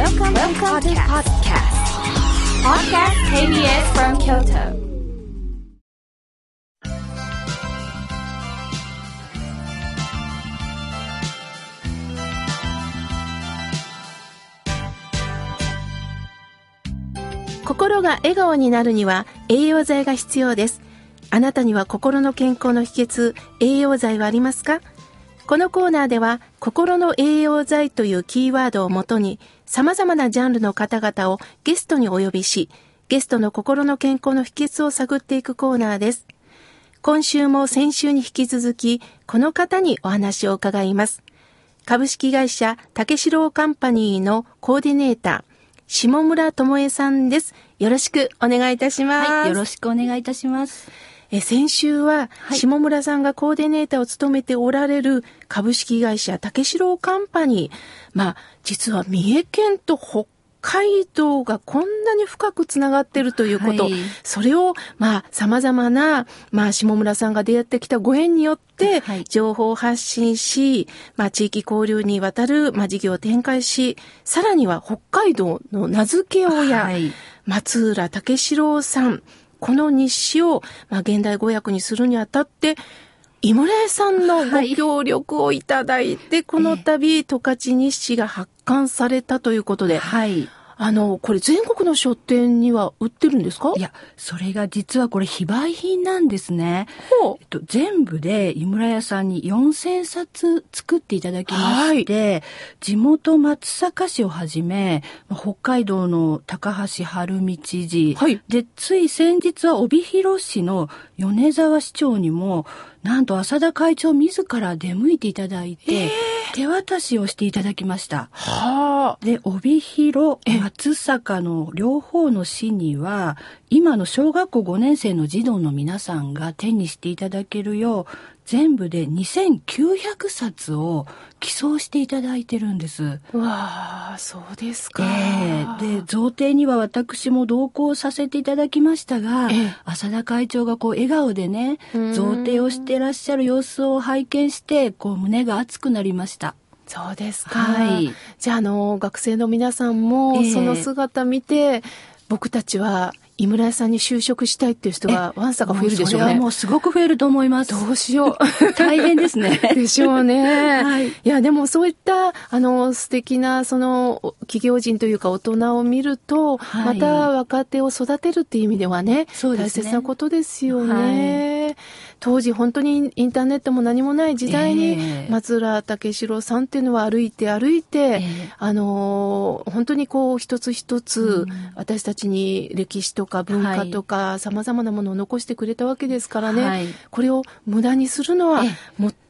Welcome to the podcast. Podcast 心が笑顔になるには栄養剤が必要です。あなたには心の健康の秘訣、栄養剤はありますか？このコーナーでは、心の栄養剤というキーワードをもとに、様々なジャンルの方々をゲストにお呼びし、ゲストの心の健康の秘訣を探っていくコーナーです。今週も先週に引き続き、この方にお話を伺います。株式会社竹城カンパニーのコーディネーター、下村智恵さんです。よろしくお願いいたします。はい、よろしくお願いいたします。え先週は、下村さんがコーディネーターを務めておられる株式会社竹城カンパニー。まあ、実は三重県と北海道がこんなに深くつながってるということ、はい、それを、まあ、様々な、まあ、下村さんが出会ってきたご縁によって、情報発信し、まあ、地域交流にわたる、まあ、事業を展開し、さらには北海道の名付け親、はい、松浦武四郎さん、この日誌を、まあ、現代語訳にするにあたって、井村屋さんのご協力をいただいて、はい、この度、十勝日誌が発刊されたということで、はい。あの、これ全国の書店には売ってるんですか？いや、それが実はこれ非売品なんですね。ほう。えっと、全部で井村屋さんに4000冊作っていただきまして、はい、地元松阪市をはじめ、北海道の高橋晴美知事、はい、で、つい先日は帯広市の米沢市長にも、なんと浅田会長自ら出向いていただいて、手渡しをしていただきました。はあ。で、帯広、松坂の両方の市には、今の小学校5年生の児童の皆さんが手にしていただけるよう、全部で2900冊を寄贈していただいてるんです。わあ、そうですか。えー、で、贈呈には私も同行させていただきましたが、浅田会長がこう笑顔でね、贈呈をしてらっしゃる様子を拝見して、こう胸が熱くなりました。そうですか。はい。じゃあ、あの、学生の皆さんも、その姿見て、えー、僕たちは井村屋さんに就職したいっていう人がわんさか増えるでしょうね。もうすごく増えると思います。どうしよう。大変ですね。でしょうね。はい。いや、でもそういった、あの、素敵な、その、企業人というか大人を見ると、はい、また若手を育てるっていう意味ではね、そうですね大切なことですよね。はい当時本当にインターネットも何もない時代に、松浦武四郎さんっていうのは歩いて歩いて、えー、あの本当にこう一つ一つ、私たちに歴史とか文化とか、さまざまなものを残してくれたわけですからね、はい、これを無駄にするのはもったいない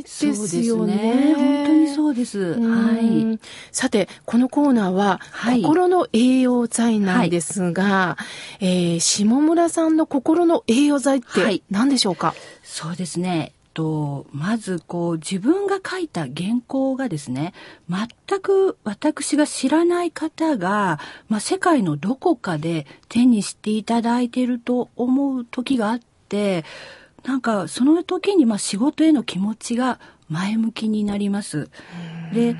ですよね。ね本当にそうです。はい。さて、このコーナーは、心の栄養剤なんですが、はい、えー、下村さんの心の栄養剤って何でしょうか、はい、そうですね。と、まずこう自分が書いた原稿がですね、全く私が知らない方が、まあ、世界のどこかで手にしていただいていると思う時があって、なんかその時にまあ仕事への気持ちが前向きになります。で、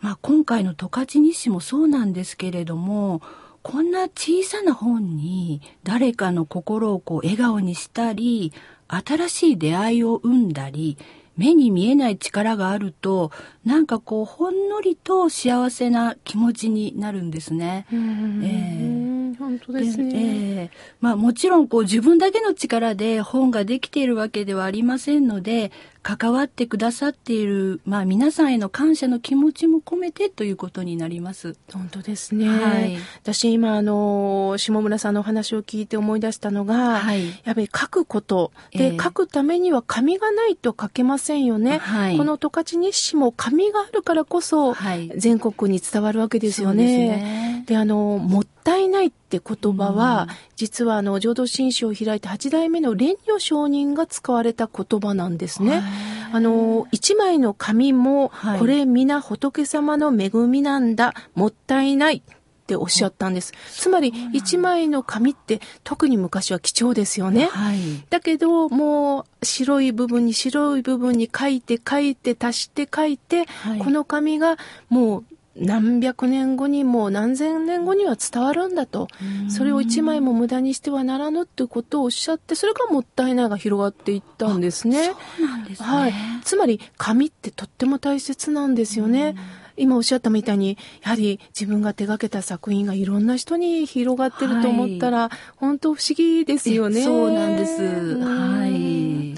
まあ今回の十勝日誌もそうなんですけれども、こんな小さな本に誰かの心をこう笑顔にしたり、新しい出会いを生んだり、目に見えない力があると、なんかこう、ほんのりと幸せな気持ちになるんですね。えー、本当ですね。えー、まあもちろんこう自分だけの力で本ができているわけではありませんので、関わってくださっている、まあ、皆さんへの感謝の気持ちも込めてということになります。本当ですね。はい、私今あの下村さんのお話を聞いて思い出したのが、はい、やっぱり書くことで、えー、書くためには紙がないと書けませんよね。はい、この十勝日誌も紙があるからこそ、全国に伝わるわけですよね。で、ね、あのもったいないって言葉は、うん、実はあの浄土真宗を開いた八代目の蓮如上人が使われた言葉なんですね。あの、一枚の紙も、これ皆仏様の恵みなんだ、もったいない。っておっしゃったんです。つまり、一枚の紙って特に昔は貴重ですよね。はい、だけど、もう白い部分に白い部分に書いて書いて足して書いて、はい、この紙がもう何百年後にも何千年後には伝わるんだと。それを一枚も無駄にしてはならぬっていうことをおっしゃって、それがもったいないが広がっていったんですね。そうなんですね。はい。つまり、紙ってとっても大切なんですよね。今おっしゃったみたいに、やはり自分が手掛けた作品がいろんな人に広がってると思ったら、はい、本当不思議ですよね。そうなんです。はい。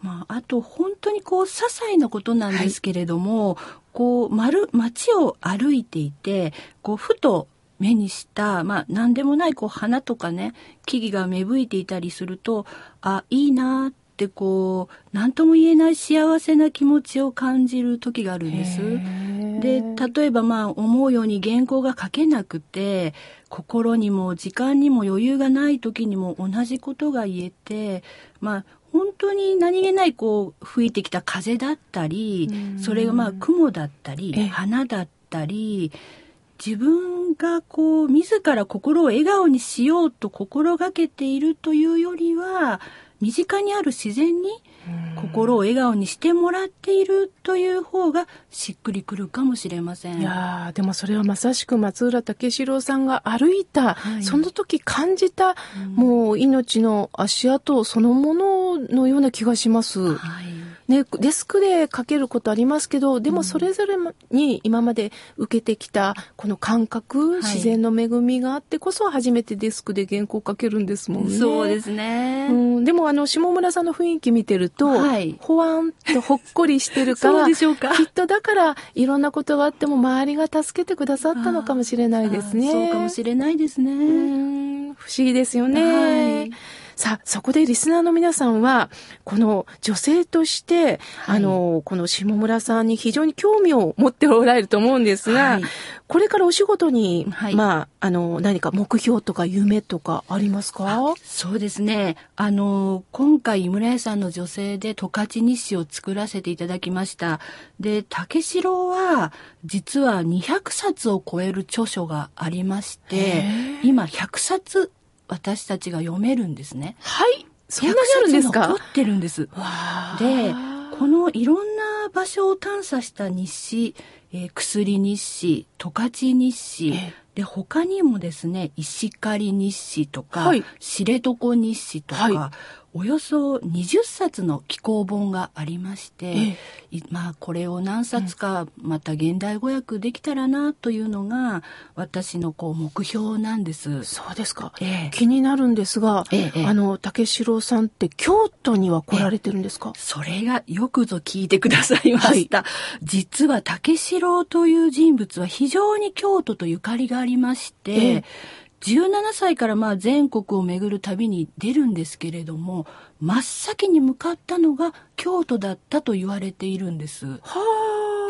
まあ、あと本当にこう些細なことなんですけれども、はい、こう丸街を歩いていてこうふと目にした、まあ、何でもないこう花とかね木々が芽吹いていたりするとあいいなってこう何とも言えない幸せな気持ちを感じる時があるんです。で例えばまあ思うように原稿が書けなくて心にも時間にも余裕がない時にも同じことが言えてまあ本当に何気ないこう吹いてきた風だったり、それがまあ雲だったり、花だったり、自分がこう自ら心を笑顔にしようと心がけているというよりは、身近にある自然に心を笑顔にしてもらっているという方がしっくりくるかもしれません。いやでもそれはまさしく松浦武四郎さんが歩いた、はい、その時感じた、うん、もう命の足跡そのもののような気がします。はいね、デスクで書けることありますけど、でもそれぞれに今まで受けてきたこの感覚、はい、自然の恵みがあってこそ初めてデスクで原稿書けるんですもんね。そうですね。うん、でもあの、下村さんの雰囲気見てると、はい、ほわんとほっこりしてるから、そうでしょうか。きっとだからいろんなことがあっても周りが助けてくださったのかもしれないですね。そうかもしれないですね。不思議ですよね。はいさあ、そこでリスナーの皆さんは、この女性として、はい、あの、この下村さんに非常に興味を持っておられると思うんですが、はい、これからお仕事に、はい、まあ、あの、何か目標とか夢とかありますか？そうですね。あの、今回、井村屋さんの女性で十勝日誌を作らせていただきました。で、竹城は、実は200冊を超える著書がありまして、今100冊私たちが読めるんですね。はい。そんなにあるんですか？残ってるんです。で、このいろんな場所を探査した日誌、えー、薬日誌、十勝日誌、で、他にもですね、石狩日誌とか、はい、知床日誌とか、はい。およそ20冊の紀行本がありまして、まあこれを何冊かまた現代語訳できたらなというのが私のこう目標なんです。そうですか。ええ、気になるんですが、ええ、あの竹城さんって京都には来られてるんですか？それがよくぞ聞いてくださいました。はい、実は竹城という人物は非常に京都とゆかりがありまして。17歳からまあ全国を巡る旅に出るんですけれども真っ先に向かったのが京都だったと言われているんです。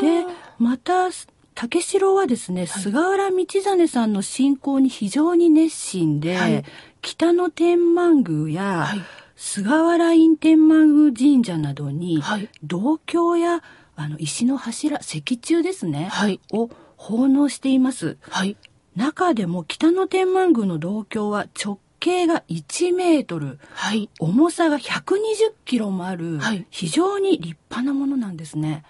でまた竹城はですね、はい、菅原道真さんの信仰に非常に熱心で、はい、北の天満宮や、はい、菅原院天満宮神社などに、銅鏡やあの石の柱石柱ですね、を奉納しています。中でも北野天満宮の銅鏡は直径が1メートル、はい、重さが120キロもある、はい、非常に立派なものなんですね。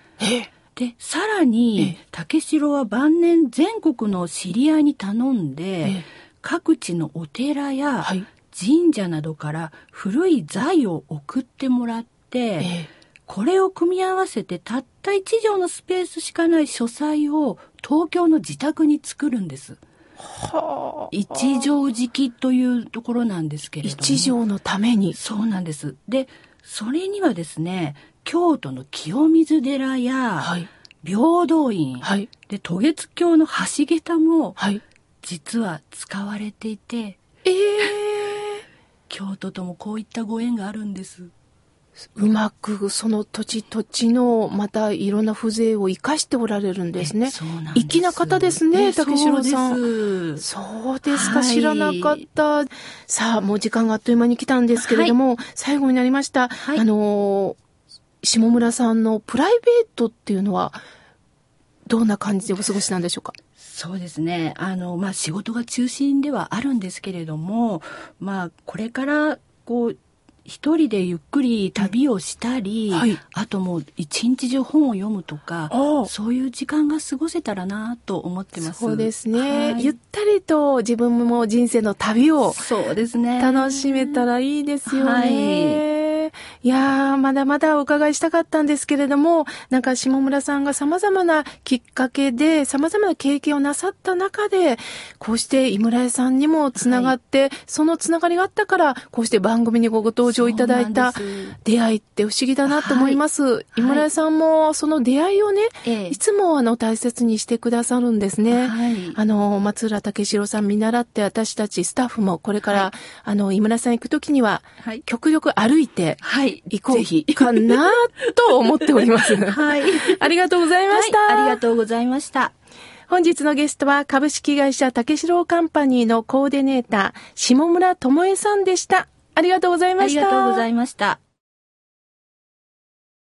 で、さらに、竹城は晩年全国の知り合いに頼んで、各地のお寺や神社などから古い財を送ってもらって、これを組み合わせてたった1畳のスペースしかない書斎を東京の自宅に作るんです。はあ、一条敷というところなんですけれども。一条のために。そうなんです。で、それにはですね、京都の清水寺や、はい、平等院、はい、で、渡月橋の橋桁も、はい、実は使われていて、えー、京都ともこういったご縁があるんです。うまくその土地土地のまたいろんな風情を生かしておられるんですね。粋な方ですね、竹城さん。そうですか、はい、知らなかった。さあ、もう時間があっという間に来たんですけれども、はい、最後になりました。はい、あの、下村さんのプライベートっていうのは、どんな感じでお過ごしなんでしょうか？そうですね。あの、まあ、仕事が中心ではあるんですけれども、まあ、これから、こう、一人でゆっくり旅をしたり、うん。はい、あともう一日中本を読むとか、そういう時間が過ごせたらなと思ってます。そうですね、はい、ゆったりと自分も人生の旅をそうですね。楽しめたらいいですよね。はいいやー、まだまだお伺いしたかったんですけれども、なんか下村さんが様々なきっかけで、様々な経験をなさった中で、こうして井村屋さんにもつながって、はい、そのつながりがあったから、こうして番組にご登場いただいた出会いって不思議だなと思います。はい、井村屋さんもその出会いをね、はい、いつもあの大切にしてくださるんですね。はい、あの、松浦武四郎さん見習って私たちスタッフもこれから、あの、井村さん行くときには、極力歩いて、はい。行こうかなと思っております。はい。ありがとうございました、はい、ありがとうございました。本日のゲストは株式会社竹城カンパニーのコーディネーター、下村智恵さんでした。ありがとうございました。ありがとうございました。